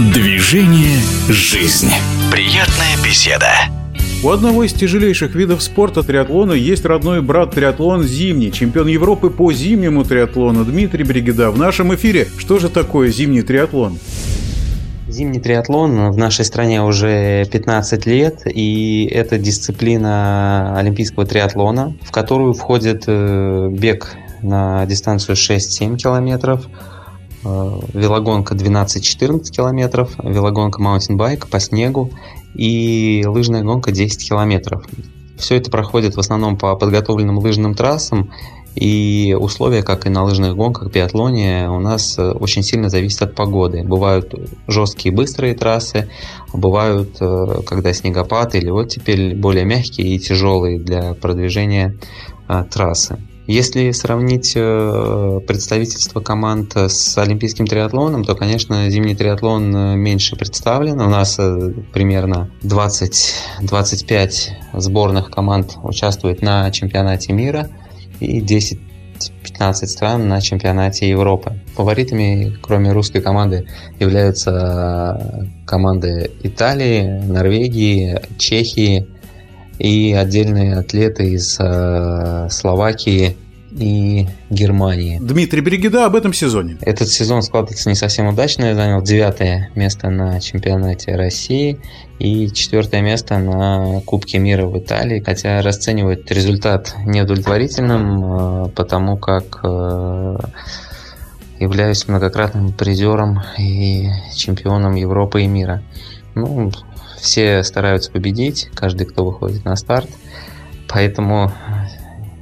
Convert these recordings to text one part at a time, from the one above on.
Движение «Жизнь». Приятная беседа. У одного из тяжелейших видов спорта триатлона есть родной брат триатлон зимний, чемпион Европы по зимнему триатлону Дмитрий Бригида. В нашем эфире что же такое зимний триатлон? Зимний триатлон в нашей стране уже 15 лет, и это дисциплина олимпийского триатлона, в которую входит э, бег на дистанцию 6-7 километров, велогонка 12-14 километров, велогонка маунтинбайк по снегу и лыжная гонка 10 километров. Все это проходит в основном по подготовленным лыжным трассам, и условия, как и на лыжных гонках, биатлоне, у нас э, очень сильно зависят от погоды. Бывают жесткие быстрые трассы, бывают, э, когда снегопад или вот теперь более мягкие и тяжелые для продвижения трассы. Если сравнить э, представительство команд с олимпийским триатлоном, то, конечно, зимний триатлон э, меньше представлен. У нас э, примерно 20-25 сборных команд участвует на чемпионате мира и 10 15 стран на чемпионате Европы. Фаворитами, кроме русской команды, являются команды Италии, Норвегии, Чехии, и отдельные атлеты из э, Словакии и Германии. Дмитрий Берегида об этом сезоне. Этот сезон складывается не совсем удачно. Я занял девятое место на чемпионате России и четвертое место на Кубке мира в Италии. Хотя расценивать результат неудовлетворительным, э, потому как э, являюсь многократным призером и чемпионом Европы и мира. Ну, все стараются победить, каждый, кто выходит на старт. Поэтому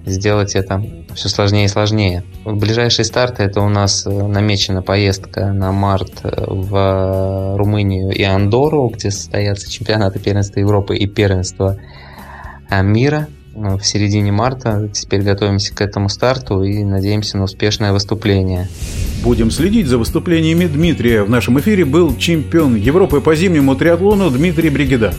сделать это все сложнее и сложнее. Ближайшие старты это у нас э, намечена поездка на март э, в Румынию и Андору, где состоятся чемпионаты первенства Европы и первенства э, мира в середине марта. Теперь готовимся к этому старту и надеемся на успешное выступление. Будем следить за выступлениями Дмитрия. В нашем эфире был чемпион Европы по зимнему триатлону Дмитрий Бригида.